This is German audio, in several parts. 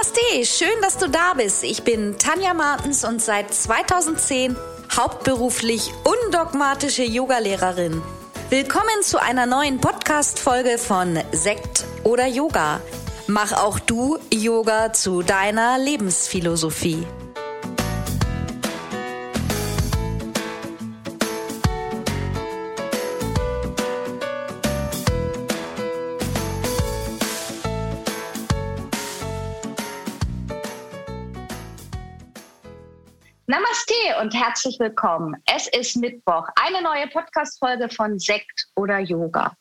Namaste, schön, dass du da bist. Ich bin Tanja Martens und seit 2010 hauptberuflich undogmatische Yogalehrerin. Willkommen zu einer neuen Podcast-Folge von Sekt oder Yoga. Mach auch du Yoga zu deiner Lebensphilosophie. Und herzlich willkommen. Es ist Mittwoch, eine neue Podcast-Folge von Sekt oder Yoga.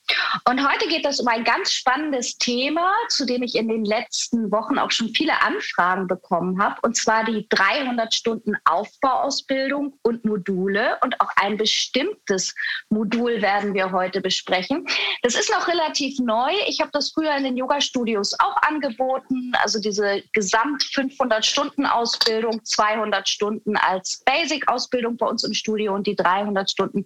Und heute geht es um ein ganz spannendes Thema, zu dem ich in den letzten Wochen auch schon viele Anfragen bekommen habe, und zwar die 300 Stunden Aufbauausbildung und Module. Und auch ein bestimmtes Modul werden wir heute besprechen. Das ist noch relativ neu. Ich habe das früher in den Yoga-Studios auch angeboten, also diese Gesamt 500 Stunden Ausbildung, 200 Stunden als Basic-Ausbildung bei uns im Studio und die 300 Stunden,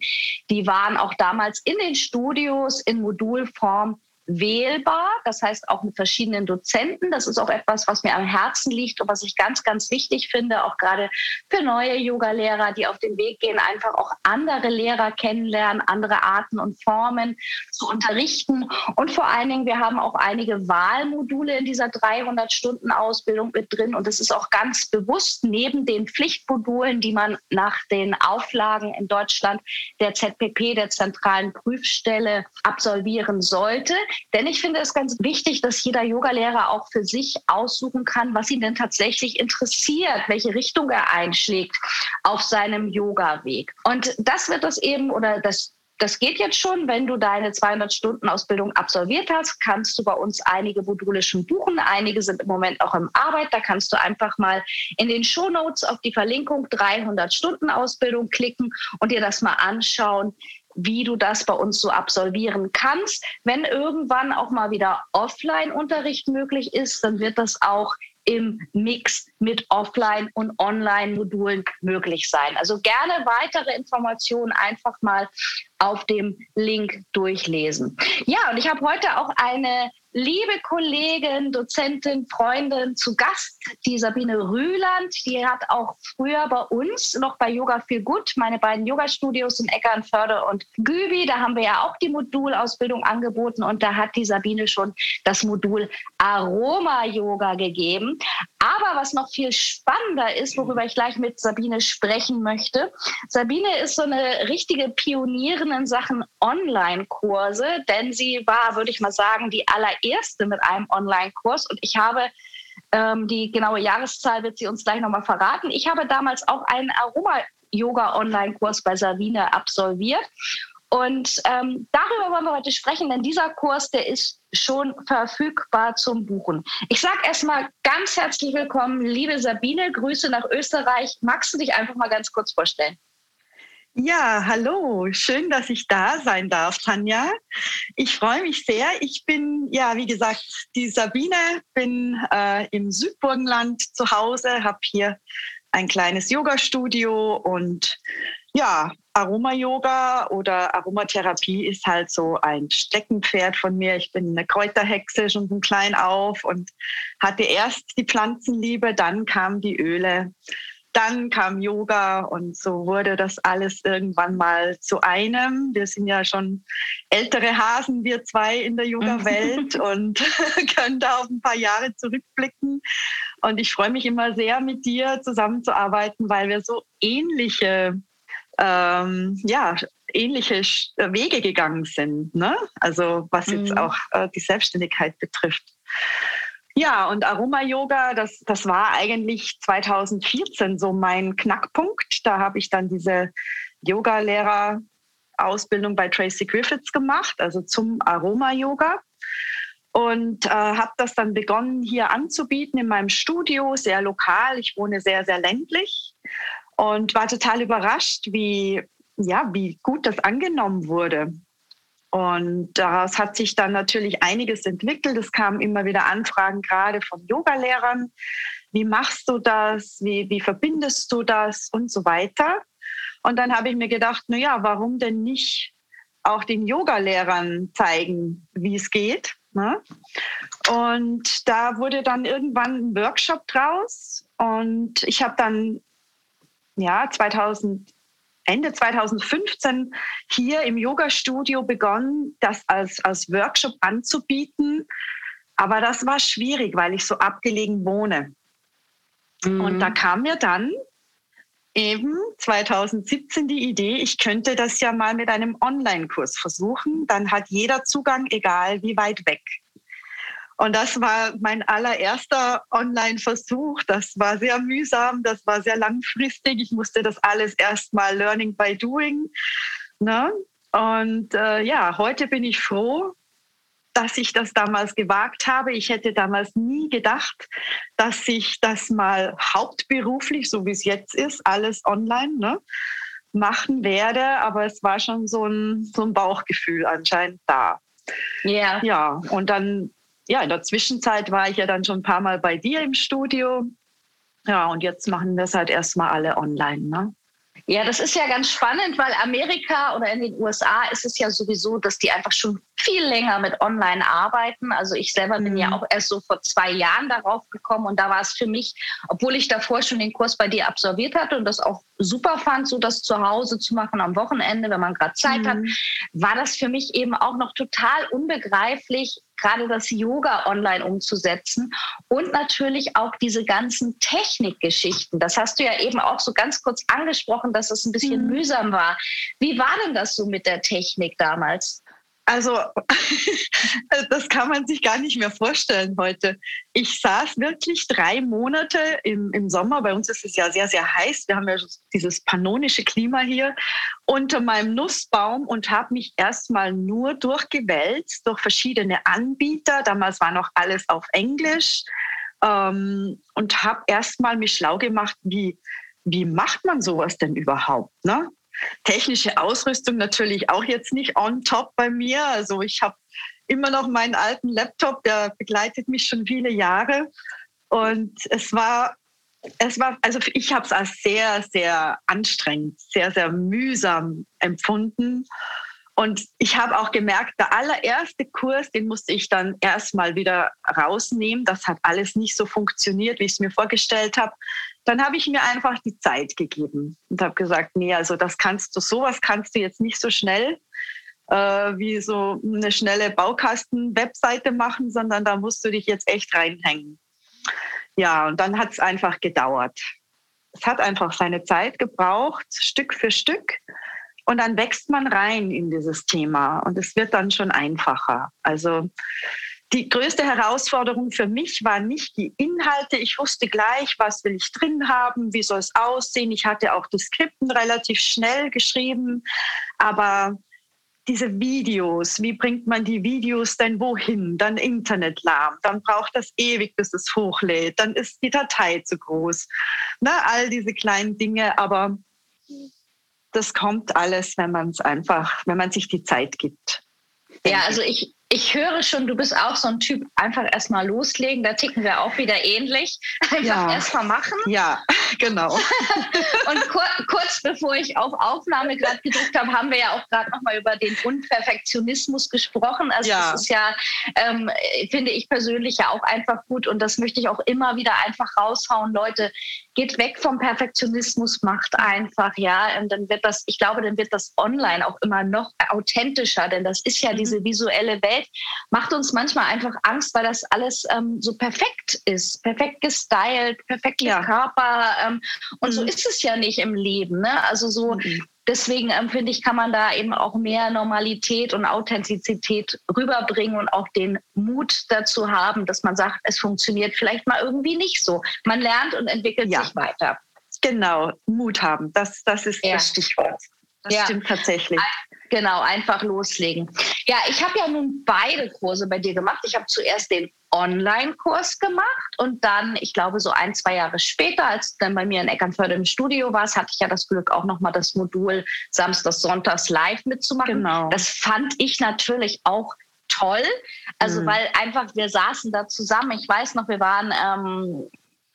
die waren auch damals in den Studios in Modulform wählbar, das heißt auch mit verschiedenen Dozenten. Das ist auch etwas, was mir am Herzen liegt und was ich ganz, ganz wichtig finde, auch gerade für neue Yoga-Lehrer, die auf den Weg gehen, einfach auch andere Lehrer kennenlernen, andere Arten und Formen zu unterrichten. Und vor allen Dingen, wir haben auch einige Wahlmodule in dieser 300-Stunden-Ausbildung mit drin. Und es ist auch ganz bewusst neben den Pflichtmodulen, die man nach den Auflagen in Deutschland der ZPP, der zentralen Prüfstelle, absolvieren sollte, denn ich finde es ganz wichtig, dass jeder Yogalehrer auch für sich aussuchen kann, was ihn denn tatsächlich interessiert, welche Richtung er einschlägt auf seinem Yoga-Weg. Und das wird das eben oder das das geht jetzt schon, wenn du deine 200-Stunden-Ausbildung absolviert hast, kannst du bei uns einige Module schon buchen. Einige sind im Moment auch im Arbeit. Da kannst du einfach mal in den Shownotes auf die Verlinkung 300-Stunden-Ausbildung klicken und dir das mal anschauen, wie du das bei uns so absolvieren kannst. Wenn irgendwann auch mal wieder Offline-Unterricht möglich ist, dann wird das auch im Mix mit Offline- und Online-Modulen möglich sein. Also gerne weitere Informationen einfach mal auf dem Link durchlesen. Ja, und ich habe heute auch eine liebe Kollegin, Dozentin, Freundin zu Gast, die Sabine Rühland. Die hat auch früher bei uns, noch bei Yoga Feel Good, meine beiden Yoga-Studios in Eckernförde und Gübi, da haben wir ja auch die Modulausbildung angeboten und da hat die Sabine schon das Modul Aroma-Yoga gegeben. Aber was noch viel spannender ist, worüber ich gleich mit Sabine sprechen möchte, Sabine ist so eine richtige Pionierin in Sachen Online-Kurse, denn sie war, würde ich mal sagen, die allererste mit einem Online-Kurs und ich habe ähm, die genaue Jahreszahl wird sie uns gleich nochmal verraten. Ich habe damals auch einen Aroma-Yoga-Online-Kurs bei Sabine absolviert und ähm, darüber wollen wir heute sprechen, denn dieser Kurs, der ist schon verfügbar zum Buchen. Ich sage erstmal ganz herzlich willkommen, liebe Sabine, Grüße nach Österreich. Magst du dich einfach mal ganz kurz vorstellen? Ja, hallo, schön, dass ich da sein darf, Tanja. Ich freue mich sehr. Ich bin, ja, wie gesagt, die Sabine, bin äh, im Südburgenland zu Hause, habe hier ein kleines Yoga-Studio und ja, Aroma-Yoga oder Aromatherapie ist halt so ein Steckenpferd von mir. Ich bin eine Kräuterhexe schon von klein auf und hatte erst die Pflanzenliebe, dann kamen die Öle, dann kam Yoga und so wurde das alles irgendwann mal zu einem. Wir sind ja schon ältere Hasen, wir zwei in der Yoga-Welt und können da auf ein paar Jahre zurückblicken. Und ich freue mich immer sehr, mit dir zusammenzuarbeiten, weil wir so ähnliche ähm, ja, ähnliche Wege gegangen sind. Ne? Also was jetzt mhm. auch äh, die Selbstständigkeit betrifft. Ja, und Aroma-Yoga, das, das war eigentlich 2014 so mein Knackpunkt. Da habe ich dann diese Yoga-Lehrer-Ausbildung bei Tracy Griffiths gemacht, also zum Aroma-Yoga. Und äh, habe das dann begonnen hier anzubieten in meinem Studio, sehr lokal. Ich wohne sehr, sehr ländlich und war total überrascht, wie, ja, wie gut das angenommen wurde. Und daraus hat sich dann natürlich einiges entwickelt. Es kamen immer wieder Anfragen, gerade von Yogalehrern. Wie machst du das? Wie, wie verbindest du das? Und so weiter. Und dann habe ich mir gedacht, na ja, warum denn nicht auch den Yogalehrern zeigen, wie es geht? Ne? Und da wurde dann irgendwann ein Workshop draus. Und ich habe dann ja 2000, Ende 2015 hier im Yoga-Studio begonnen, das als, als Workshop anzubieten. Aber das war schwierig, weil ich so abgelegen wohne. Mhm. Und da kam mir dann eben 2017 die Idee, ich könnte das ja mal mit einem Online-Kurs versuchen. Dann hat jeder Zugang, egal wie weit weg. Und das war mein allererster Online-Versuch. Das war sehr mühsam, das war sehr langfristig. Ich musste das alles erstmal Learning by Doing. Ne? Und äh, ja, heute bin ich froh, dass ich das damals gewagt habe. Ich hätte damals nie gedacht, dass ich das mal hauptberuflich, so wie es jetzt ist, alles online ne, machen werde. Aber es war schon so ein, so ein Bauchgefühl anscheinend da. Yeah. Ja, und dann, ja, in der Zwischenzeit war ich ja dann schon ein paar Mal bei dir im Studio. Ja, und jetzt machen wir es halt erstmal alle online. Ne? Ja, das ist ja ganz spannend, weil Amerika oder in den USA ist es ja sowieso, dass die einfach schon viel länger mit Online arbeiten. Also ich selber bin ja mhm. auch erst so vor zwei Jahren darauf gekommen und da war es für mich, obwohl ich davor schon den Kurs bei dir absolviert hatte und das auch super fand, so das zu Hause zu machen am Wochenende, wenn man gerade Zeit mhm. hat, war das für mich eben auch noch total unbegreiflich, gerade das Yoga online umzusetzen und natürlich auch diese ganzen Technikgeschichten. Das hast du ja eben auch so ganz kurz angesprochen, dass es ein bisschen mhm. mühsam war. Wie war denn das so mit der Technik damals? Also, das kann man sich gar nicht mehr vorstellen heute. Ich saß wirklich drei Monate im, im Sommer. Bei uns ist es ja sehr, sehr heiß. Wir haben ja dieses pannonische Klima hier unter meinem Nussbaum und habe mich erstmal nur durchgewälzt durch verschiedene Anbieter. Damals war noch alles auf Englisch ähm, und habe erstmal mich schlau gemacht, wie, wie macht man sowas denn überhaupt? Ne? Technische Ausrüstung natürlich auch jetzt nicht on top bei mir. Also ich habe immer noch meinen alten Laptop, der begleitet mich schon viele Jahre. Und es war, es war, also ich habe es als sehr, sehr anstrengend, sehr, sehr mühsam empfunden. Und ich habe auch gemerkt, der allererste Kurs, den musste ich dann erstmal wieder rausnehmen. Das hat alles nicht so funktioniert, wie ich es mir vorgestellt habe. Dann habe ich mir einfach die Zeit gegeben und habe gesagt, nee, also das kannst du, sowas kannst du jetzt nicht so schnell äh, wie so eine schnelle Baukasten-Webseite machen, sondern da musst du dich jetzt echt reinhängen. Ja, und dann hat es einfach gedauert. Es hat einfach seine Zeit gebraucht, Stück für Stück. Und dann wächst man rein in dieses Thema und es wird dann schon einfacher. Also die größte Herausforderung für mich war nicht die Inhalte. Ich wusste gleich, was will ich drin haben, wie soll es aussehen. Ich hatte auch die Skripten relativ schnell geschrieben, aber diese Videos, wie bringt man die Videos denn wohin? Dann Internet lahm, dann braucht das ewig, bis es hochlädt, dann ist die Datei zu groß. Na, all diese kleinen Dinge, aber das kommt alles, wenn man es einfach, wenn man sich die Zeit gibt. Ja, also ich, ich höre schon, du bist auch so ein Typ, einfach erstmal loslegen. Da ticken wir auch wieder ähnlich. Einfach ja. erstmal machen. Ja, genau. und kur kurz bevor ich auf Aufnahme gerade gedrückt habe, haben wir ja auch gerade nochmal über den Unperfektionismus gesprochen. Also ja. das ist ja, ähm, finde ich persönlich ja auch einfach gut und das möchte ich auch immer wieder einfach raushauen. Leute, geht weg vom Perfektionismus, macht einfach, ja. Und dann wird das, ich glaube, dann wird das online auch immer noch authentischer, denn das ist ja mhm. diese visuelle Welt, macht uns manchmal einfach Angst, weil das alles ähm, so perfekt ist, perfekt gestylt, perfekt ja. Körper. Ähm, und mhm. so ist es ja nicht im Leben. Ne? Also so, mhm deswegen ähm, finde ich, kann man da eben auch mehr Normalität und Authentizität rüberbringen und auch den Mut dazu haben, dass man sagt, es funktioniert vielleicht mal irgendwie nicht so. Man lernt und entwickelt ja. sich weiter. Genau, Mut haben, das, das ist ja. das Stichwort. Das ja. stimmt tatsächlich. Genau, einfach loslegen. Ja, ich habe ja nun beide Kurse bei dir gemacht. Ich habe zuerst den Online-Kurs gemacht und dann, ich glaube, so ein, zwei Jahre später, als du dann bei mir in Eckernförde im Studio warst, hatte ich ja das Glück, auch nochmal das Modul Samstags, Sonntags live mitzumachen. Genau. Das fand ich natürlich auch toll. Also, mhm. weil einfach wir saßen da zusammen. Ich weiß noch, wir waren ähm,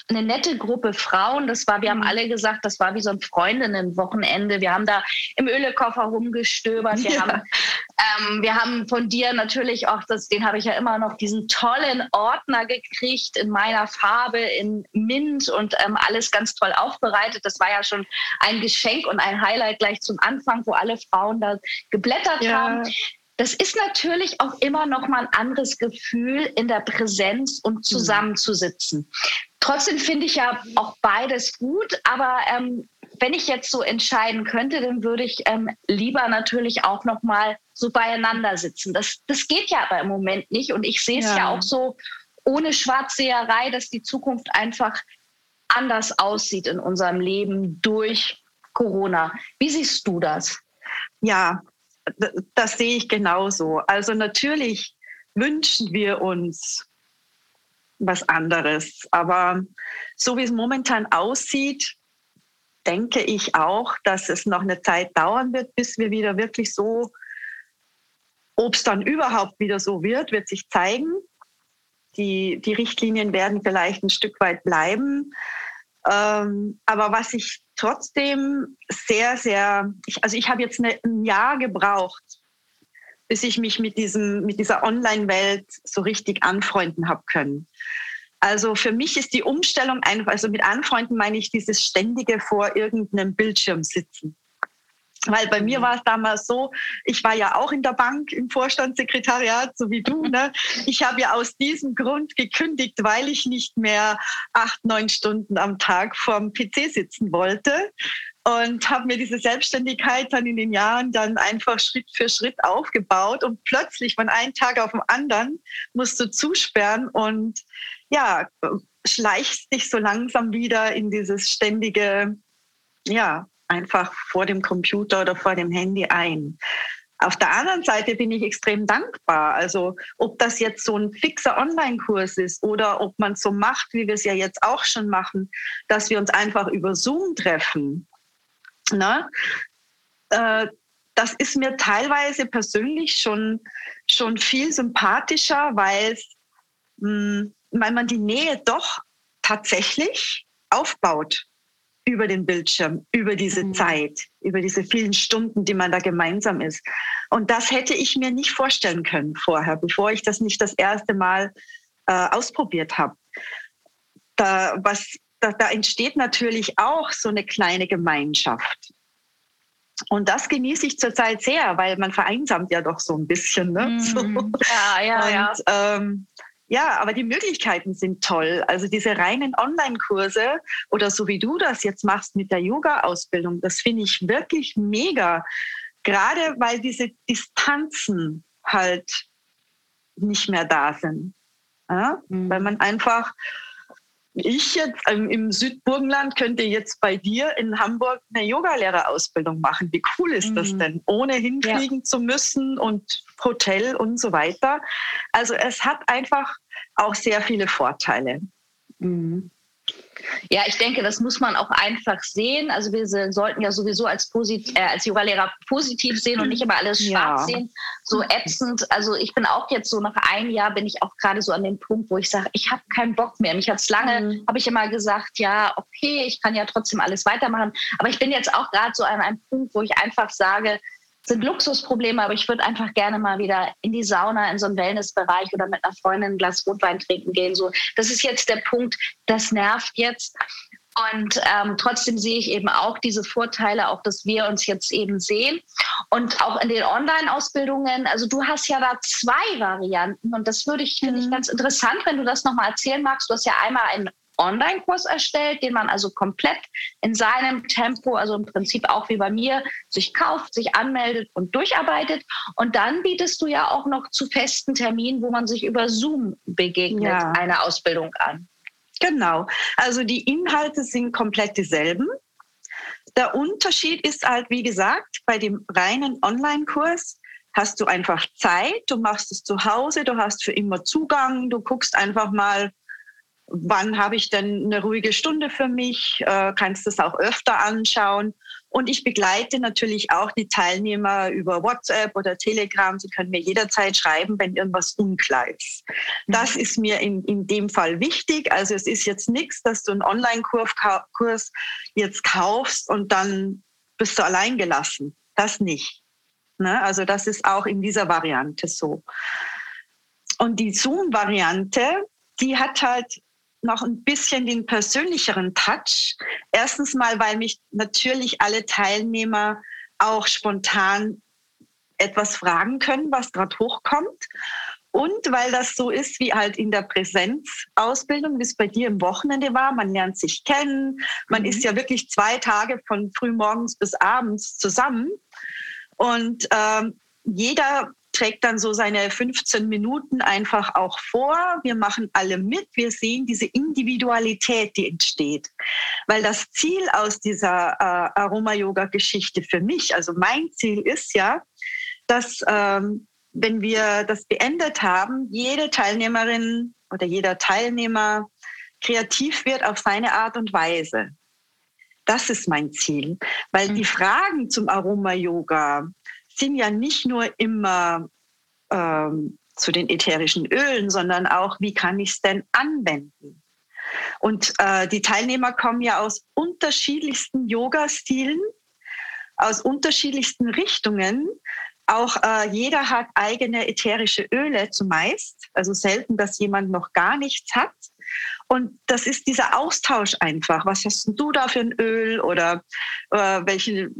eine nette Gruppe Frauen. Das war, wir haben mhm. alle gesagt, das war wie so ein Freundinnenwochenende. Wir haben da im Ölekoffer rumgestöbert. Wir ja. haben Ähm, wir haben von dir natürlich auch, das, den habe ich ja immer noch, diesen tollen Ordner gekriegt in meiner Farbe, in Mint und ähm, alles ganz toll aufbereitet. Das war ja schon ein Geschenk und ein Highlight gleich zum Anfang, wo alle Frauen da geblättert ja. haben. Das ist natürlich auch immer noch mal ein anderes Gefühl, in der Präsenz und mhm. zusammenzusitzen. Trotzdem finde ich ja auch beides gut, aber ähm, wenn ich jetzt so entscheiden könnte, dann würde ich ähm, lieber natürlich auch noch mal so beieinander sitzen. Das, das geht ja aber im Moment nicht und ich sehe es ja. ja auch so ohne Schwarzseherei, dass die Zukunft einfach anders aussieht in unserem Leben durch Corona. Wie siehst du das? Ja, das sehe ich genauso. Also natürlich wünschen wir uns was anderes. Aber so wie es momentan aussieht, denke ich auch, dass es noch eine Zeit dauern wird, bis wir wieder wirklich so, ob es dann überhaupt wieder so wird, wird sich zeigen. Die, die Richtlinien werden vielleicht ein Stück weit bleiben. Ähm, aber was ich trotzdem sehr, sehr, ich, also ich habe jetzt eine, ein Jahr gebraucht, bis ich mich mit, diesem, mit dieser Online-Welt so richtig anfreunden habe können. Also für mich ist die Umstellung einfach, also mit Anfreunden meine ich dieses ständige vor irgendeinem Bildschirm sitzen. Weil bei mir mhm. war es damals so, ich war ja auch in der Bank im Vorstandssekretariat, so wie du. Ne? Ich habe ja aus diesem Grund gekündigt, weil ich nicht mehr acht, neun Stunden am Tag vorm PC sitzen wollte und habe mir diese Selbstständigkeit dann in den Jahren dann einfach Schritt für Schritt aufgebaut und plötzlich von einem Tag auf den anderen musst du zusperren und ja, schleichst dich so langsam wieder in dieses ständige, ja, einfach vor dem Computer oder vor dem Handy ein. Auf der anderen Seite bin ich extrem dankbar. Also ob das jetzt so ein fixer Online-Kurs ist oder ob man es so macht, wie wir es ja jetzt auch schon machen, dass wir uns einfach über Zoom treffen. Ne? Äh, das ist mir teilweise persönlich schon, schon viel sympathischer, weil, hm, weil man die Nähe doch tatsächlich aufbaut über den Bildschirm, über diese mhm. Zeit, über diese vielen Stunden, die man da gemeinsam ist. Und das hätte ich mir nicht vorstellen können vorher, bevor ich das nicht das erste Mal äh, ausprobiert habe. Da, was, da, da entsteht natürlich auch so eine kleine Gemeinschaft. Und das genieße ich zurzeit sehr, weil man vereinsamt ja doch so ein bisschen. Ne? Mhm. So. Ja, ja, Und, ja. Ähm, ja, aber die Möglichkeiten sind toll. Also diese reinen Online-Kurse oder so wie du das jetzt machst mit der Yoga-Ausbildung, das finde ich wirklich mega. Gerade weil diese Distanzen halt nicht mehr da sind. Ja? Mhm. Weil man einfach ich jetzt ähm, im Südburgenland könnte jetzt bei dir in Hamburg eine Yogalehrerausbildung machen. Wie cool ist mhm. das denn? Ohne hinfliegen ja. zu müssen und Hotel und so weiter. Also es hat einfach auch sehr viele Vorteile. Mhm. Ja, ich denke, das muss man auch einfach sehen. Also wir sollten ja sowieso als, Posit äh, als Yogalehrer positiv sehen und nicht immer alles schwarz ja. sehen, so ätzend. Also ich bin auch jetzt so nach einem Jahr bin ich auch gerade so an dem Punkt, wo ich sage, ich habe keinen Bock mehr. Mich hat es lange, mhm. habe ich immer gesagt, ja, okay, ich kann ja trotzdem alles weitermachen. Aber ich bin jetzt auch gerade so an einem Punkt, wo ich einfach sage, sind Luxusprobleme, aber ich würde einfach gerne mal wieder in die Sauna, in so einen Wellnessbereich oder mit einer Freundin ein Glas Rotwein trinken gehen. So, das ist jetzt der Punkt, das nervt jetzt. Und ähm, trotzdem sehe ich eben auch diese Vorteile, auch dass wir uns jetzt eben sehen. Und auch in den Online-Ausbildungen, also du hast ja da zwei Varianten und das würde ich, finde ich, mhm. ganz interessant, wenn du das nochmal erzählen magst. Du hast ja einmal ein Online-Kurs erstellt, den man also komplett in seinem Tempo, also im Prinzip auch wie bei mir, sich kauft, sich anmeldet und durcharbeitet. Und dann bietest du ja auch noch zu festen Terminen, wo man sich über Zoom begegnet, ja. eine Ausbildung an. Genau. Also die Inhalte sind komplett dieselben. Der Unterschied ist halt, wie gesagt, bei dem reinen Online-Kurs hast du einfach Zeit, du machst es zu Hause, du hast für immer Zugang, du guckst einfach mal, wann habe ich denn eine ruhige Stunde für mich, äh, kannst das auch öfter anschauen. Und ich begleite natürlich auch die Teilnehmer über WhatsApp oder Telegram. Sie können mir jederzeit schreiben, wenn irgendwas unklar ist. Das ist mir in, in dem Fall wichtig. Also es ist jetzt nichts, dass du einen Online-Kurs jetzt kaufst und dann bist du allein gelassen. Das nicht. Ne? Also das ist auch in dieser Variante so. Und die Zoom-Variante, die hat halt noch ein bisschen den persönlicheren Touch. Erstens mal, weil mich natürlich alle Teilnehmer auch spontan etwas fragen können, was gerade hochkommt. Und weil das so ist wie halt in der Präsenzausbildung, wie es bei dir im Wochenende war, man lernt sich kennen, man mhm. ist ja wirklich zwei Tage von frühmorgens bis abends zusammen. Und ähm, jeder trägt dann so seine 15 Minuten einfach auch vor. Wir machen alle mit. Wir sehen diese Individualität, die entsteht. Weil das Ziel aus dieser äh, Aroma-Yoga-Geschichte für mich, also mein Ziel ist ja, dass ähm, wenn wir das beendet haben, jede Teilnehmerin oder jeder Teilnehmer kreativ wird auf seine Art und Weise. Das ist mein Ziel, weil die mhm. Fragen zum Aroma-Yoga sind ja nicht nur immer ähm, zu den ätherischen Ölen, sondern auch, wie kann ich es denn anwenden? Und äh, die Teilnehmer kommen ja aus unterschiedlichsten Yoga-Stilen, aus unterschiedlichsten Richtungen. Auch äh, jeder hat eigene ätherische Öle zumeist. Also selten, dass jemand noch gar nichts hat. Und das ist dieser Austausch einfach. Was hast du da für ein Öl oder äh, welche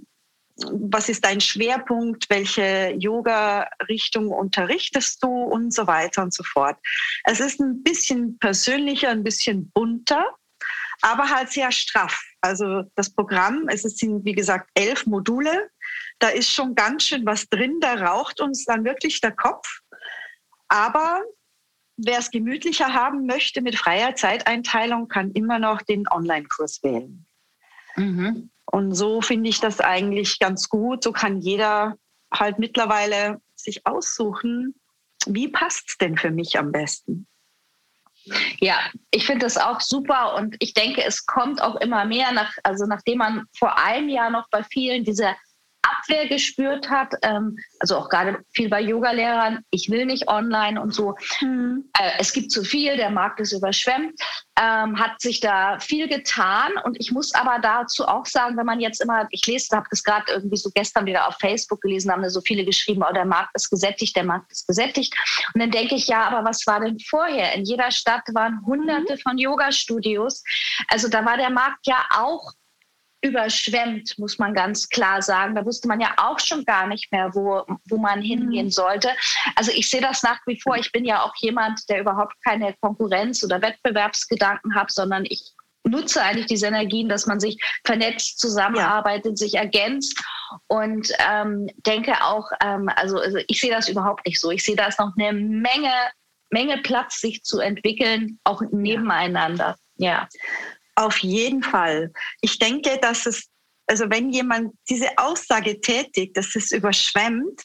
was ist dein Schwerpunkt, welche Yoga-Richtung unterrichtest du und so weiter und so fort. Es ist ein bisschen persönlicher, ein bisschen bunter, aber halt sehr straff. Also das Programm, es sind wie gesagt elf Module, da ist schon ganz schön was drin, da raucht uns dann wirklich der Kopf. Aber wer es gemütlicher haben möchte mit freier Zeiteinteilung, kann immer noch den Online-Kurs wählen. Mhm. Und so finde ich das eigentlich ganz gut. So kann jeder halt mittlerweile sich aussuchen, wie passt es denn für mich am besten. Ja, ich finde das auch super und ich denke, es kommt auch immer mehr nach, also nachdem man vor einem Jahr noch bei vielen diese Abwehr gespürt hat, ähm, also auch gerade viel bei Yogalehrern, ich will nicht online und so. Mhm. Äh, es gibt zu viel, der Markt ist überschwemmt, ähm, hat sich da viel getan und ich muss aber dazu auch sagen, wenn man jetzt immer, ich lese, habe das gerade irgendwie so gestern wieder auf Facebook gelesen, haben da so viele geschrieben, oh, der Markt ist gesättigt, der Markt ist gesättigt. Und dann denke ich, ja, aber was war denn vorher? In jeder Stadt waren hunderte mhm. von Yoga-Studios. Also da war der Markt ja auch überschwemmt, muss man ganz klar sagen. Da wusste man ja auch schon gar nicht mehr, wo, wo man hingehen mhm. sollte. Also ich sehe das nach wie vor. Ich bin ja auch jemand, der überhaupt keine Konkurrenz- oder Wettbewerbsgedanken hat, sondern ich nutze eigentlich diese Energien, dass man sich vernetzt, zusammenarbeitet, ja. sich ergänzt und ähm, denke auch, ähm, also, also ich sehe das überhaupt nicht so. Ich sehe da ist noch eine Menge, Menge Platz, sich zu entwickeln, auch nebeneinander. Ja. Auf jeden Fall. Ich denke, dass es, also wenn jemand diese Aussage tätigt, dass es überschwemmt,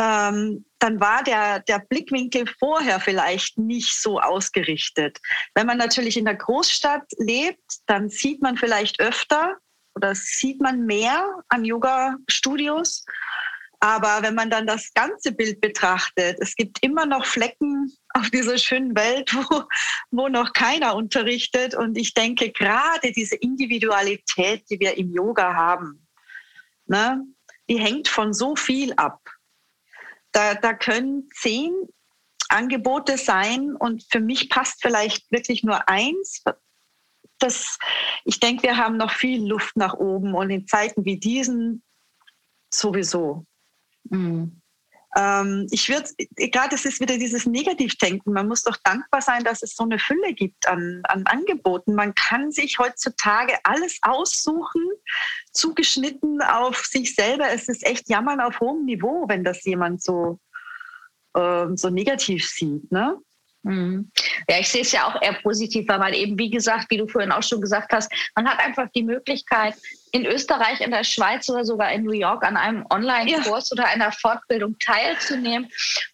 ähm, dann war der, der Blickwinkel vorher vielleicht nicht so ausgerichtet. Wenn man natürlich in der Großstadt lebt, dann sieht man vielleicht öfter oder sieht man mehr an Yoga-Studios. Aber wenn man dann das ganze Bild betrachtet, es gibt immer noch Flecken auf dieser schönen Welt, wo, wo noch keiner unterrichtet. Und ich denke, gerade diese Individualität, die wir im Yoga haben, ne, die hängt von so viel ab. Da, da können zehn Angebote sein und für mich passt vielleicht wirklich nur eins. Das, ich denke, wir haben noch viel Luft nach oben und in Zeiten wie diesen sowieso. Mhm. Ähm, ich würde, gerade es ist wieder dieses Negativdenken. Man muss doch dankbar sein, dass es so eine Fülle gibt an, an Angeboten. Man kann sich heutzutage alles aussuchen, zugeschnitten auf sich selber. Es ist echt Jammern auf hohem Niveau, wenn das jemand so, äh, so negativ sieht. Ne? Mhm. Ja, ich sehe es ja auch eher positiv, weil man eben, wie gesagt, wie du vorhin auch schon gesagt hast, man hat einfach die Möglichkeit, in Österreich, in der Schweiz oder sogar in New York an einem Online-Kurs ja. oder einer Fortbildung teilzunehmen.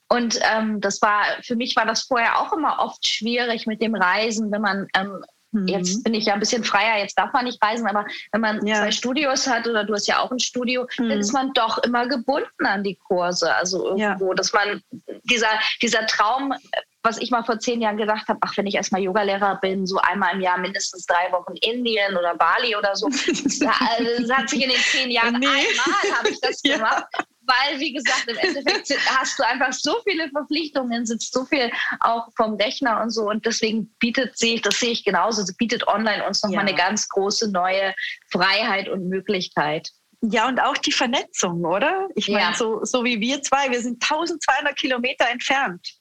Und ähm, das war, für mich war das vorher auch immer oft schwierig mit dem Reisen, wenn man ähm, mhm. Jetzt bin ich ja ein bisschen freier, jetzt darf man nicht reisen, aber wenn man ja. zwei Studios hat oder du hast ja auch ein Studio, mhm. dann ist man doch immer gebunden an die Kurse. Also irgendwo, ja. dass man dieser, dieser Traum was ich mal vor zehn Jahren gedacht habe, ach, wenn ich erstmal Yogalehrer bin, so einmal im Jahr mindestens drei Wochen Indien oder Bali oder so. Das, also, das hat sich in den zehn Jahren nee. einmal habe ich das gemacht. weil, wie gesagt, im Endeffekt hast du einfach so viele Verpflichtungen, sitzt so viel auch vom Rechner und so. Und deswegen bietet sich, das sehe ich genauso, bietet online uns nochmal ja. eine ganz große neue Freiheit und Möglichkeit. Ja, und auch die Vernetzung, oder? Ich meine, ja. so, so wie wir zwei, wir sind 1200 Kilometer entfernt.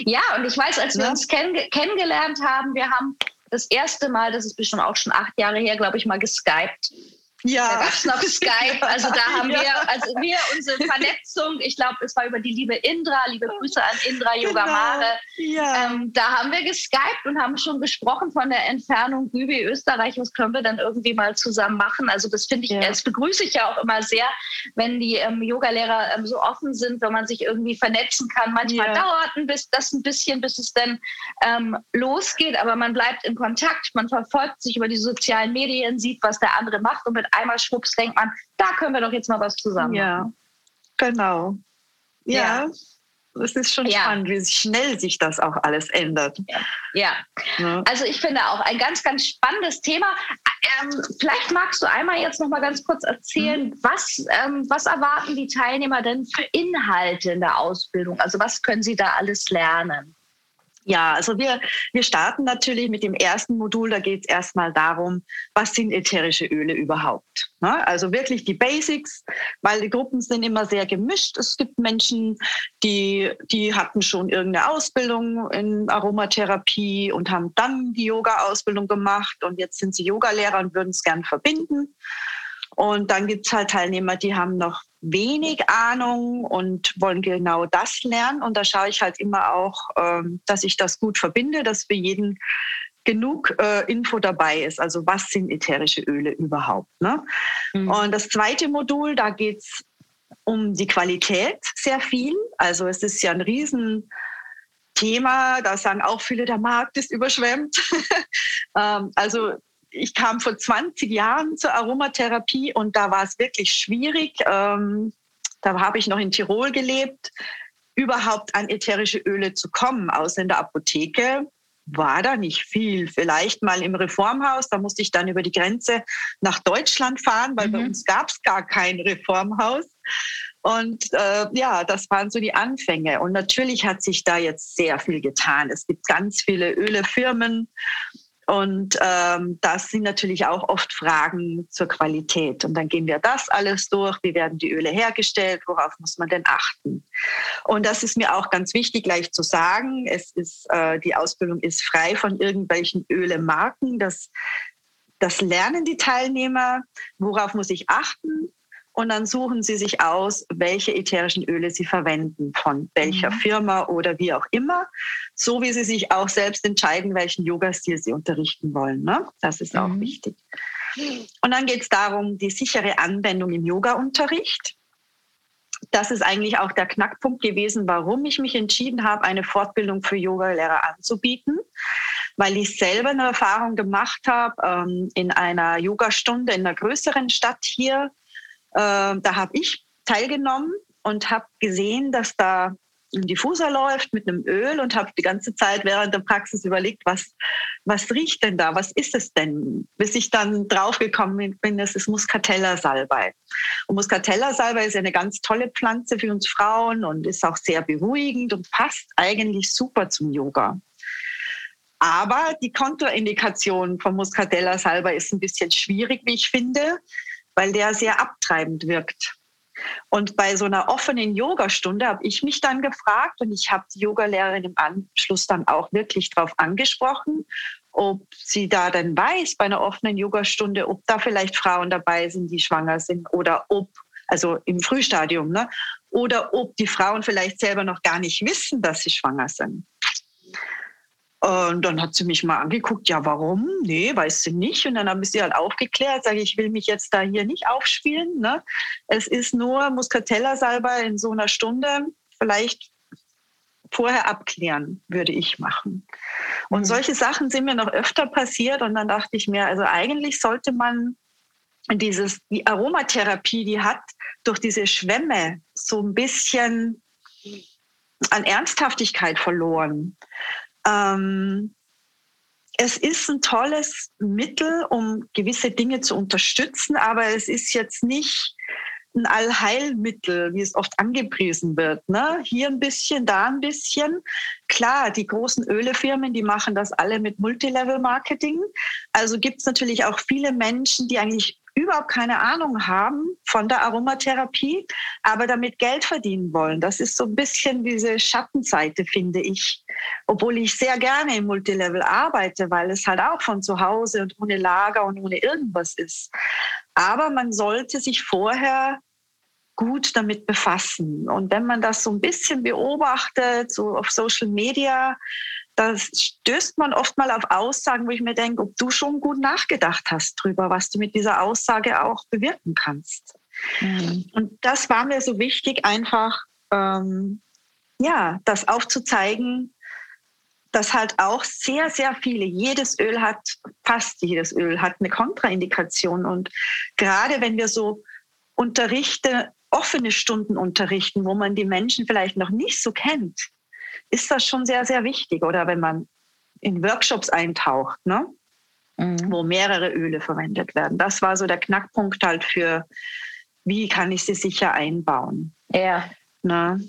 Ja, und ich weiß, als wir ja. uns kenn kennengelernt haben, wir haben das erste Mal, das ist bestimmt auch schon acht Jahre her, glaube ich, mal geskypt. Ja. Da gab es noch Skype. Also da haben ja. wir, also wir unsere Vernetzung, ich glaube, es war über die liebe Indra, liebe Grüße an Indra Yoga genau. Mare. Ja. Ähm, da haben wir geskypt und haben schon gesprochen von der Entfernung Gübi Österreich. Was können wir dann irgendwie mal zusammen machen? Also das finde ich, ja. das begrüße ich ja auch immer sehr, wenn die ähm, Yogalehrer ähm, so offen sind, wenn man sich irgendwie vernetzen kann. Manchmal dauert bis, das ein bisschen, bis es dann ähm, losgeht, aber man bleibt in Kontakt, man verfolgt sich über die sozialen Medien, sieht, was der andere macht und mit einmal schwupps denkt man, da können wir doch jetzt mal was zusammen ja. Genau. Ja. ja. Es ist schon ja. spannend, wie schnell sich das auch alles ändert. Ja. ja. also ich finde auch ein ganz, ganz spannendes Thema. Ähm, vielleicht magst du einmal jetzt noch mal ganz kurz erzählen, mhm. was, ähm, was erwarten die Teilnehmer denn für Inhalte in der Ausbildung? Also was können sie da alles lernen? Ja, also wir, wir starten natürlich mit dem ersten Modul. Da geht es erstmal darum, was sind ätherische Öle überhaupt? Ne? Also wirklich die Basics, weil die Gruppen sind immer sehr gemischt. Es gibt Menschen, die, die hatten schon irgendeine Ausbildung in Aromatherapie und haben dann die Yoga-Ausbildung gemacht und jetzt sind sie Yogalehrer und würden es gern verbinden. Und dann gibt es halt Teilnehmer, die haben noch wenig Ahnung und wollen genau das lernen. Und da schaue ich halt immer auch, ähm, dass ich das gut verbinde, dass für jeden genug äh, Info dabei ist. Also was sind ätherische Öle überhaupt? Ne? Mhm. Und das zweite Modul, da geht es um die Qualität sehr viel. Also es ist ja ein Riesenthema. Da sagen auch viele, der Markt ist überschwemmt. ähm, also ich kam vor 20 Jahren zur Aromatherapie und da war es wirklich schwierig. Ähm, da habe ich noch in Tirol gelebt, überhaupt an ätherische Öle zu kommen, außer in der Apotheke war da nicht viel. Vielleicht mal im Reformhaus, da musste ich dann über die Grenze nach Deutschland fahren, weil mhm. bei uns gab es gar kein Reformhaus. Und äh, ja, das waren so die Anfänge. Und natürlich hat sich da jetzt sehr viel getan. Es gibt ganz viele Ölefirmen und ähm, das sind natürlich auch oft Fragen zur Qualität. Und dann gehen wir das alles durch. Wie werden die Öle hergestellt? Worauf muss man denn achten? Und das ist mir auch ganz wichtig, gleich zu sagen. Es ist, äh, die Ausbildung ist frei von irgendwelchen Ölemarken. Das, das lernen die Teilnehmer. Worauf muss ich achten? Und dann suchen Sie sich aus, welche ätherischen Öle Sie verwenden, von welcher mhm. Firma oder wie auch immer, so wie Sie sich auch selbst entscheiden, welchen Yoga-Stil Sie unterrichten wollen. Ne? Das ist mhm. auch wichtig. Und dann geht es darum, die sichere Anwendung im Yoga-Unterricht. Das ist eigentlich auch der Knackpunkt gewesen, warum ich mich entschieden habe, eine Fortbildung für Yogalehrer anzubieten, weil ich selber eine Erfahrung gemacht habe ähm, in einer Yogastunde in einer größeren Stadt hier da habe ich teilgenommen und habe gesehen, dass da ein Diffuser läuft mit einem Öl und habe die ganze Zeit während der Praxis überlegt, was, was riecht denn da, was ist es denn? Bis ich dann draufgekommen bin, es ist Muscatella-Salbei. Und Muscatella-Salbei ist eine ganz tolle Pflanze für uns Frauen und ist auch sehr beruhigend und passt eigentlich super zum Yoga. Aber die Kontraindikation von Muscatella-Salbei ist ein bisschen schwierig, wie ich finde weil der sehr abtreibend wirkt. Und bei so einer offenen Yogastunde habe ich mich dann gefragt und ich habe die Yogalehrerin im Anschluss dann auch wirklich darauf angesprochen, ob sie da denn weiß bei einer offenen Yogastunde, ob da vielleicht Frauen dabei sind, die schwanger sind oder ob, also im Frühstadium, ne? oder ob die Frauen vielleicht selber noch gar nicht wissen, dass sie schwanger sind. Und dann hat sie mich mal angeguckt, ja, warum? Nee, weiß sie nicht. Und dann habe ich sie halt aufgeklärt, sage ich, will mich jetzt da hier nicht aufspielen. Ne? Es ist nur Muscatella-Salbei in so einer Stunde. Vielleicht vorher abklären, würde ich machen. Und mhm. solche Sachen sind mir noch öfter passiert. Und dann dachte ich mir, also eigentlich sollte man dieses, die Aromatherapie, die hat durch diese Schwämme so ein bisschen an Ernsthaftigkeit verloren. Ähm, es ist ein tolles Mittel, um gewisse Dinge zu unterstützen, aber es ist jetzt nicht ein Allheilmittel, wie es oft angepriesen wird. Ne? Hier ein bisschen, da ein bisschen. Klar, die großen Ölefirmen, die machen das alle mit Multilevel-Marketing. Also gibt es natürlich auch viele Menschen, die eigentlich überhaupt keine Ahnung haben von der Aromatherapie, aber damit Geld verdienen wollen. Das ist so ein bisschen diese Schattenseite, finde ich. Obwohl ich sehr gerne im Multilevel arbeite, weil es halt auch von zu Hause und ohne Lager und ohne irgendwas ist. Aber man sollte sich vorher gut damit befassen. Und wenn man das so ein bisschen beobachtet, so auf Social Media, da stößt man oft mal auf Aussagen, wo ich mir denke, ob du schon gut nachgedacht hast drüber, was du mit dieser Aussage auch bewirken kannst. Mhm. Und das war mir so wichtig, einfach ähm, ja, das aufzuzeigen, dass halt auch sehr, sehr viele, jedes Öl hat, fast jedes Öl hat eine Kontraindikation. Und gerade wenn wir so Unterrichte, offene Stunden unterrichten, wo man die Menschen vielleicht noch nicht so kennt, ist das schon sehr, sehr wichtig. Oder wenn man in Workshops eintaucht, ne? Mhm. wo mehrere Öle verwendet werden. Das war so der Knackpunkt halt für, wie kann ich sie sicher einbauen. Ja. Ne?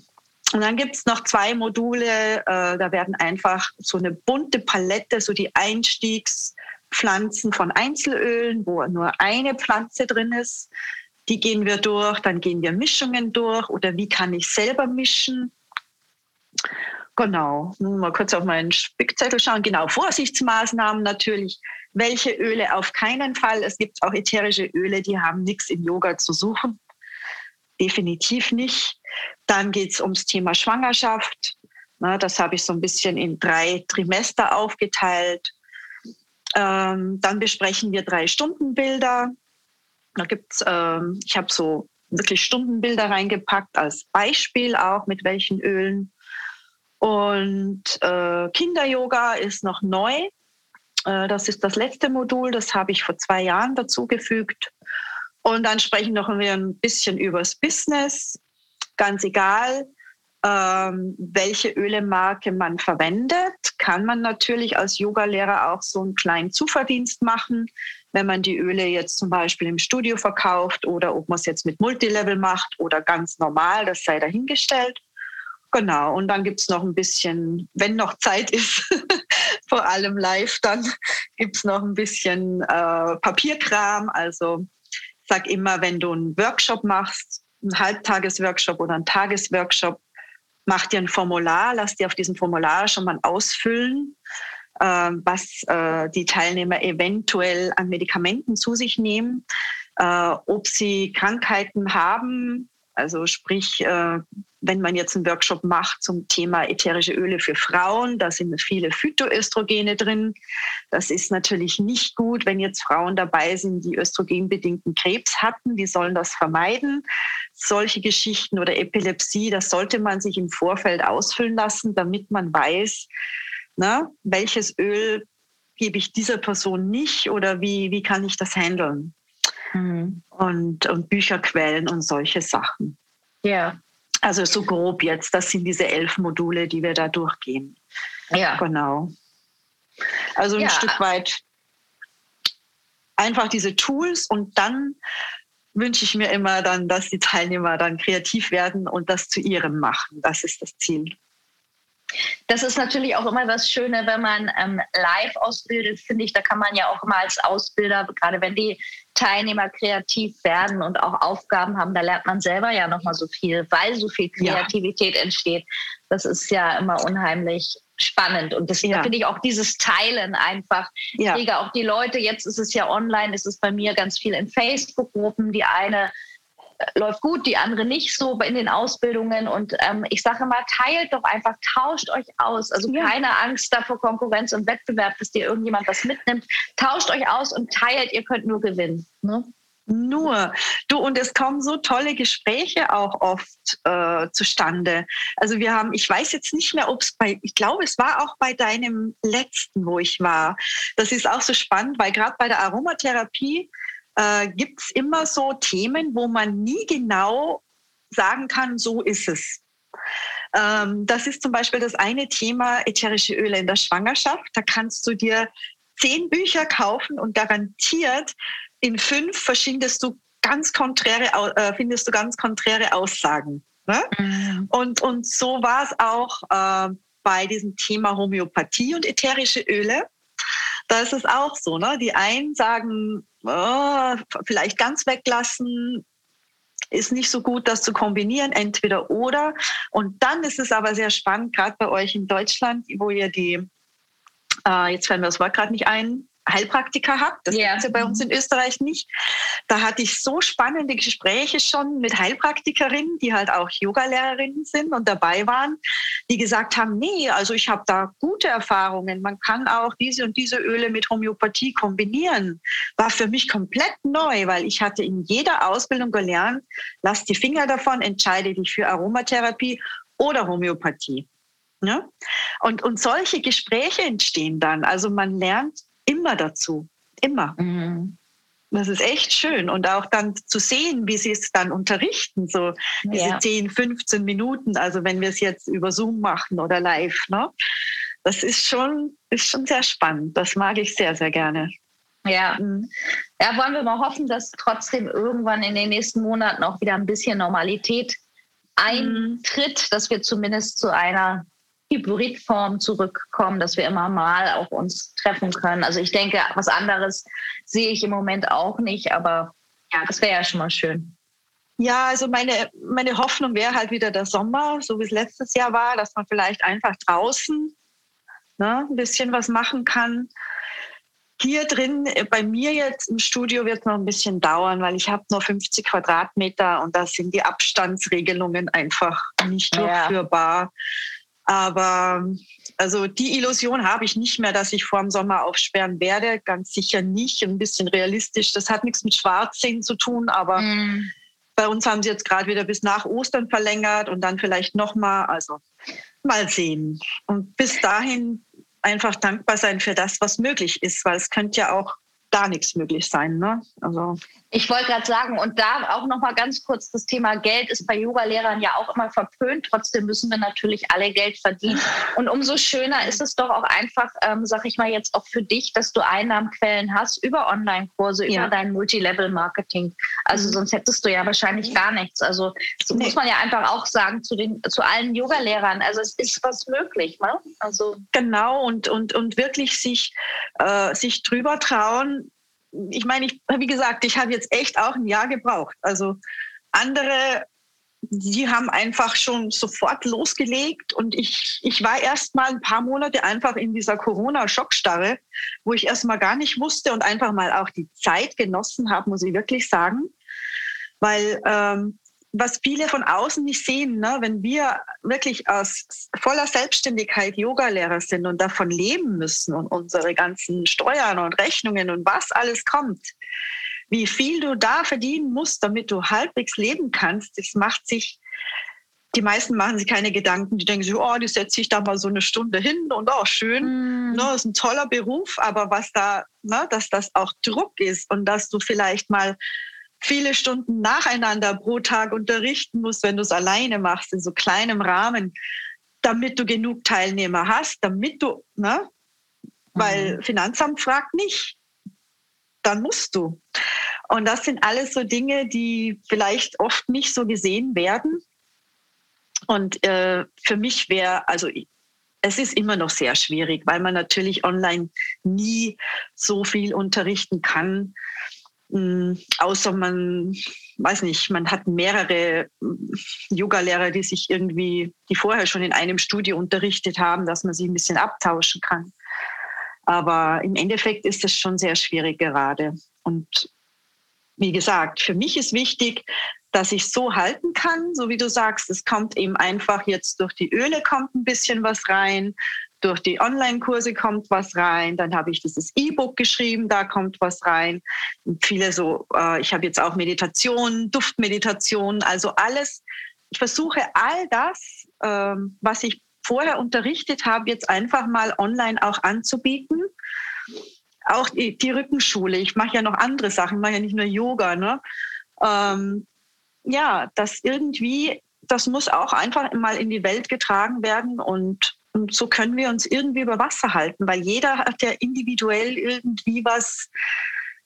Und dann gibt es noch zwei Module, äh, da werden einfach so eine bunte Palette, so die Einstiegspflanzen von Einzelölen, wo nur eine Pflanze drin ist. Die gehen wir durch, dann gehen wir Mischungen durch oder wie kann ich selber mischen. Genau, mal kurz auf meinen Spickzettel schauen. Genau, Vorsichtsmaßnahmen natürlich. Welche Öle auf keinen Fall. Es gibt auch ätherische Öle, die haben nichts im Yoga zu suchen. Definitiv nicht. Dann geht es ums Thema Schwangerschaft. Na, das habe ich so ein bisschen in drei Trimester aufgeteilt. Ähm, dann besprechen wir drei Stundenbilder. Da gibt's, ähm, ich habe so wirklich Stundenbilder reingepackt als Beispiel auch mit welchen Ölen und äh, Kinder-Yoga ist noch neu. Äh, das ist das letzte Modul, das habe ich vor zwei Jahren dazugefügt. Und dann sprechen noch wir ein bisschen über das Business. Ganz egal, ähm, welche Ölemarke man verwendet, kann man natürlich als Yogalehrer auch so einen kleinen Zuverdienst machen, wenn man die Öle jetzt zum Beispiel im Studio verkauft oder ob man es jetzt mit Multilevel macht oder ganz normal, das sei dahingestellt. Genau, und dann gibt es noch ein bisschen, wenn noch Zeit ist, vor allem live, dann gibt es noch ein bisschen äh, Papierkram. Also sage immer, wenn du einen Workshop machst, einen Halbtagesworkshop oder einen Tagesworkshop, mach dir ein Formular, lass dir auf diesem Formular schon mal ausfüllen, äh, was äh, die Teilnehmer eventuell an Medikamenten zu sich nehmen, äh, ob sie Krankheiten haben, also sprich, äh, wenn man jetzt einen Workshop macht zum Thema ätherische Öle für Frauen, da sind viele Phytoöstrogene drin. Das ist natürlich nicht gut, wenn jetzt Frauen dabei sind, die östrogenbedingten Krebs hatten. Die sollen das vermeiden. Solche Geschichten oder Epilepsie, das sollte man sich im Vorfeld ausfüllen lassen, damit man weiß, na, welches Öl gebe ich dieser Person nicht oder wie, wie kann ich das handeln. Mhm. Und, und Bücherquellen und solche Sachen. Ja. Also so grob jetzt, das sind diese elf Module, die wir da durchgehen. Ja. Genau. Also ein ja. Stück weit einfach diese Tools und dann wünsche ich mir immer dann, dass die Teilnehmer dann kreativ werden und das zu ihrem machen. Das ist das Ziel. Das ist natürlich auch immer das Schöne, wenn man ähm, live ausbildet, finde ich. Da kann man ja auch immer als Ausbilder, gerade wenn die Teilnehmer kreativ werden und auch Aufgaben haben, da lernt man selber ja nochmal so viel, weil so viel Kreativität ja. entsteht. Das ist ja immer unheimlich spannend. Und das ja. finde ich auch dieses Teilen einfach. Ja. Ich kriege auch die Leute, jetzt ist es ja online, ist es bei mir ganz viel in Facebook-Gruppen. Die eine läuft gut, die andere nicht so in den Ausbildungen. Und ähm, ich sage mal, teilt doch einfach, tauscht euch aus. Also ja. keine Angst davor Konkurrenz und Wettbewerb, dass dir irgendjemand was mitnimmt. Tauscht euch aus und teilt, ihr könnt nur gewinnen. Ne? Nur. Du, und es kommen so tolle Gespräche auch oft äh, zustande. Also wir haben, ich weiß jetzt nicht mehr, ob es bei, ich glaube, es war auch bei deinem letzten, wo ich war. Das ist auch so spannend, weil gerade bei der Aromatherapie äh, gibt es immer so Themen, wo man nie genau sagen kann, so ist es. Ähm, das ist zum Beispiel das eine Thema ätherische Öle in der Schwangerschaft. Da kannst du dir zehn Bücher kaufen und garantiert in fünf verschindest du ganz konträre, äh, findest du ganz konträre Aussagen. Ne? Mhm. Und, und so war es auch äh, bei diesem Thema Homöopathie und ätherische Öle. Da ist es auch so, ne? Die einen sagen, oh, vielleicht ganz weglassen, ist nicht so gut, das zu kombinieren, entweder oder. Und dann ist es aber sehr spannend, gerade bei euch in Deutschland, wo ihr die, äh, jetzt fällt mir das Wort gerade nicht ein, Heilpraktiker habe. Das yeah. gibt es ja bei uns in Österreich nicht. Da hatte ich so spannende Gespräche schon mit Heilpraktikerinnen, die halt auch Yogalehrerinnen sind und dabei waren, die gesagt haben, nee, also ich habe da gute Erfahrungen. Man kann auch diese und diese Öle mit Homöopathie kombinieren. War für mich komplett neu, weil ich hatte in jeder Ausbildung gelernt, lass die Finger davon, entscheide dich für Aromatherapie oder Homöopathie. Ja? Ne? Und, und solche Gespräche entstehen dann. Also man lernt immer dazu. Immer. Mhm. Das ist echt schön. Und auch dann zu sehen, wie sie es dann unterrichten, so diese ja. 10, 15 Minuten, also wenn wir es jetzt über Zoom machen oder live, ne? Das ist schon, ist schon sehr spannend. Das mag ich sehr, sehr gerne. Ja. Mhm. ja, wollen wir mal hoffen, dass trotzdem irgendwann in den nächsten Monaten auch wieder ein bisschen Normalität eintritt, mhm. dass wir zumindest zu einer Hybridform zurückkommen, dass wir immer mal auch uns treffen können. Also ich denke, was anderes sehe ich im Moment auch nicht, aber ja, das wäre ja schon mal schön. Ja, also meine, meine Hoffnung wäre halt wieder der Sommer, so wie es letztes Jahr war, dass man vielleicht einfach draußen ne, ein bisschen was machen kann. Hier drin, äh, bei mir jetzt im Studio wird es noch ein bisschen dauern, weil ich habe nur 50 Quadratmeter und da sind die Abstandsregelungen einfach nicht ja. Aber also die Illusion habe ich nicht mehr, dass ich vor dem Sommer aufsperren werde. Ganz sicher nicht. Ein bisschen realistisch. Das hat nichts mit Schwarzsehen zu tun, aber mm. bei uns haben sie jetzt gerade wieder bis nach Ostern verlängert und dann vielleicht nochmal. Also mal sehen. Und bis dahin einfach dankbar sein für das, was möglich ist, weil es könnte ja auch gar nichts möglich sein. Ne? Also ich wollte gerade sagen, und da auch noch mal ganz kurz, das Thema Geld ist bei Yoga-Lehrern ja auch immer verpönt. Trotzdem müssen wir natürlich alle Geld verdienen. Und umso schöner ist es doch auch einfach, ähm, sag ich mal jetzt auch für dich, dass du Einnahmenquellen hast über Online-Kurse, ja. über dein Multilevel-Marketing. Also mhm. sonst hättest du ja wahrscheinlich gar nichts. Also so nee. muss man ja einfach auch sagen zu, den, zu allen Yoga-Lehrern. Also es ist was möglich. Ne? Also genau, und, und, und wirklich sich, äh, sich drüber trauen, ich meine, ich, wie gesagt, ich habe jetzt echt auch ein Jahr gebraucht. Also andere, die haben einfach schon sofort losgelegt und ich, ich war erst mal ein paar Monate einfach in dieser Corona-Schockstarre, wo ich erst mal gar nicht wusste und einfach mal auch die Zeit genossen habe, muss ich wirklich sagen. Weil ähm, was viele von außen nicht sehen, ne? wenn wir wirklich aus voller Selbstständigkeit Yogalehrer sind und davon leben müssen und unsere ganzen Steuern und Rechnungen und was alles kommt, wie viel du da verdienen musst, damit du halbwegs leben kannst, das macht sich, die meisten machen sich keine Gedanken, die denken sich, oh, die setze ich da mal so eine Stunde hin und auch oh, schön, mm. ne, ist ein toller Beruf, aber was da, ne, dass das auch Druck ist und dass du vielleicht mal viele Stunden nacheinander pro Tag unterrichten musst, wenn du es alleine machst, in so kleinem Rahmen, damit du genug Teilnehmer hast, damit du, ne? Weil mhm. Finanzamt fragt nicht, dann musst du. Und das sind alles so Dinge, die vielleicht oft nicht so gesehen werden. Und äh, für mich wäre, also es ist immer noch sehr schwierig, weil man natürlich online nie so viel unterrichten kann. Hm, außer man, weiß nicht, man hat mehrere Yoga-Lehrer, die sich irgendwie, die vorher schon in einem Studio unterrichtet haben, dass man sich ein bisschen abtauschen kann. Aber im Endeffekt ist es schon sehr schwierig gerade. Und wie gesagt, für mich ist wichtig, dass ich so halten kann, so wie du sagst, es kommt eben einfach jetzt durch die Öle kommt ein bisschen was rein, durch die Online-Kurse kommt was rein. Dann habe ich dieses E-Book geschrieben, da kommt was rein. Und viele so, äh, ich habe jetzt auch Meditation, Duftmeditation, also alles. Ich versuche all das, ähm, was ich vorher unterrichtet habe, jetzt einfach mal online auch anzubieten. Auch die, die Rückenschule. Ich mache ja noch andere Sachen, mache ja nicht nur Yoga. Ne? Ähm, ja, das irgendwie, das muss auch einfach mal in die Welt getragen werden und und so können wir uns irgendwie über Wasser halten, weil jeder hat ja individuell irgendwie was,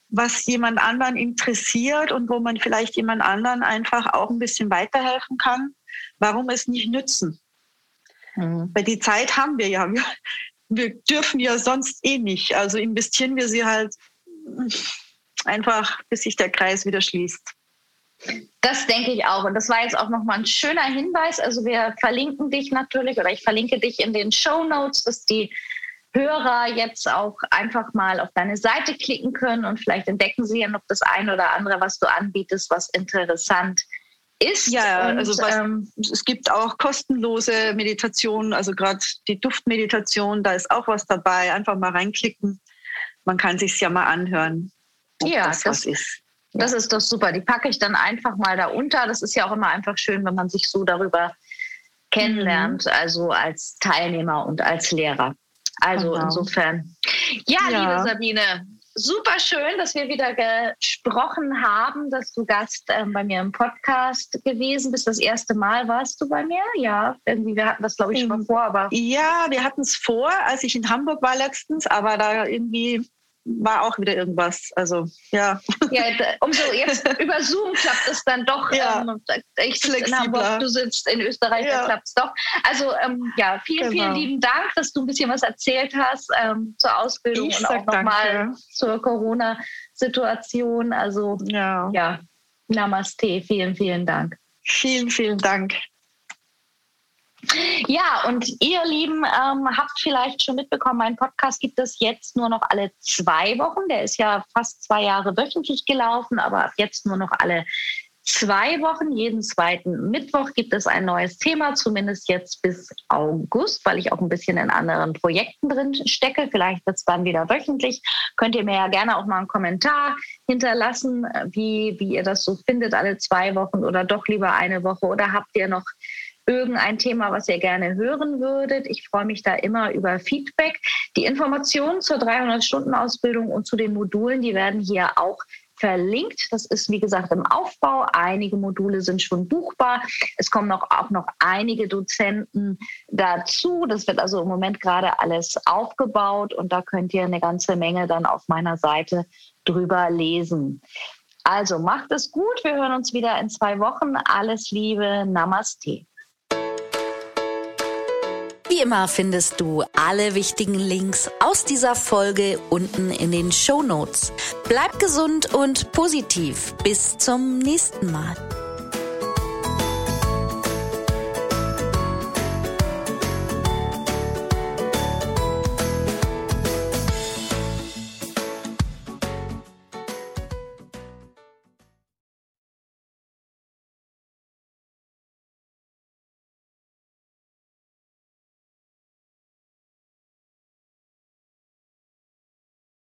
was jemand anderen interessiert und wo man vielleicht jemand anderen einfach auch ein bisschen weiterhelfen kann, warum es nicht nützen? Mhm. Weil die Zeit haben wir ja. Wir, wir dürfen ja sonst eh nicht. Also investieren wir sie halt einfach, bis sich der Kreis wieder schließt. Das denke ich auch. Und das war jetzt auch nochmal ein schöner Hinweis. Also wir verlinken dich natürlich oder ich verlinke dich in den Show Notes, dass die Hörer jetzt auch einfach mal auf deine Seite klicken können und vielleicht entdecken sie ja noch das eine oder andere, was du anbietest, was interessant ist. Ja, und, also was, ähm, es gibt auch kostenlose Meditationen, also gerade die Duftmeditation, da ist auch was dabei. Einfach mal reinklicken. Man kann sich ja mal anhören. Ja, das, das ist. Das ist doch super. Die packe ich dann einfach mal da unter. Das ist ja auch immer einfach schön, wenn man sich so darüber kennenlernt, mhm. also als Teilnehmer und als Lehrer. Also genau. insofern. Ja, ja, liebe Sabine, super schön, dass wir wieder gesprochen haben, dass du Gast ähm, bei mir im Podcast gewesen bist. Das erste Mal warst du bei mir. Ja, irgendwie, wir hatten das, glaube ich, schon mal ähm, vor, aber. Ja, wir hatten es vor, als ich in Hamburg war letztens, aber da irgendwie war auch wieder irgendwas. Also ja. Ja, umso jetzt über Zoom klappt es dann doch. Ja, ähm, ich sitze in Hamburg, du sitzt in Österreich, ja. da klappt es doch. Also ähm, ja, vielen, genau. vielen lieben Dank, dass du ein bisschen was erzählt hast ähm, zur Ausbildung ich und auch nochmal zur Corona-Situation. Also ja. ja, Namaste, vielen, vielen Dank. Vielen, vielen Dank. Ja, und ihr Lieben ähm, habt vielleicht schon mitbekommen, mein Podcast gibt es jetzt nur noch alle zwei Wochen. Der ist ja fast zwei Jahre wöchentlich gelaufen, aber ab jetzt nur noch alle zwei Wochen. Jeden zweiten Mittwoch gibt es ein neues Thema, zumindest jetzt bis August, weil ich auch ein bisschen in anderen Projekten drin stecke. Vielleicht wird es dann wieder wöchentlich. Könnt ihr mir ja gerne auch mal einen Kommentar hinterlassen, wie, wie ihr das so findet, alle zwei Wochen oder doch lieber eine Woche. Oder habt ihr noch irgendein Thema, was ihr gerne hören würdet. Ich freue mich da immer über Feedback. Die Informationen zur 300-Stunden-Ausbildung und zu den Modulen, die werden hier auch verlinkt. Das ist, wie gesagt, im Aufbau. Einige Module sind schon buchbar. Es kommen noch, auch noch einige Dozenten dazu. Das wird also im Moment gerade alles aufgebaut und da könnt ihr eine ganze Menge dann auf meiner Seite drüber lesen. Also macht es gut. Wir hören uns wieder in zwei Wochen. Alles Liebe. Namaste. Wie immer findest du alle wichtigen Links aus dieser Folge unten in den Show Notes. Bleib gesund und positiv. Bis zum nächsten Mal.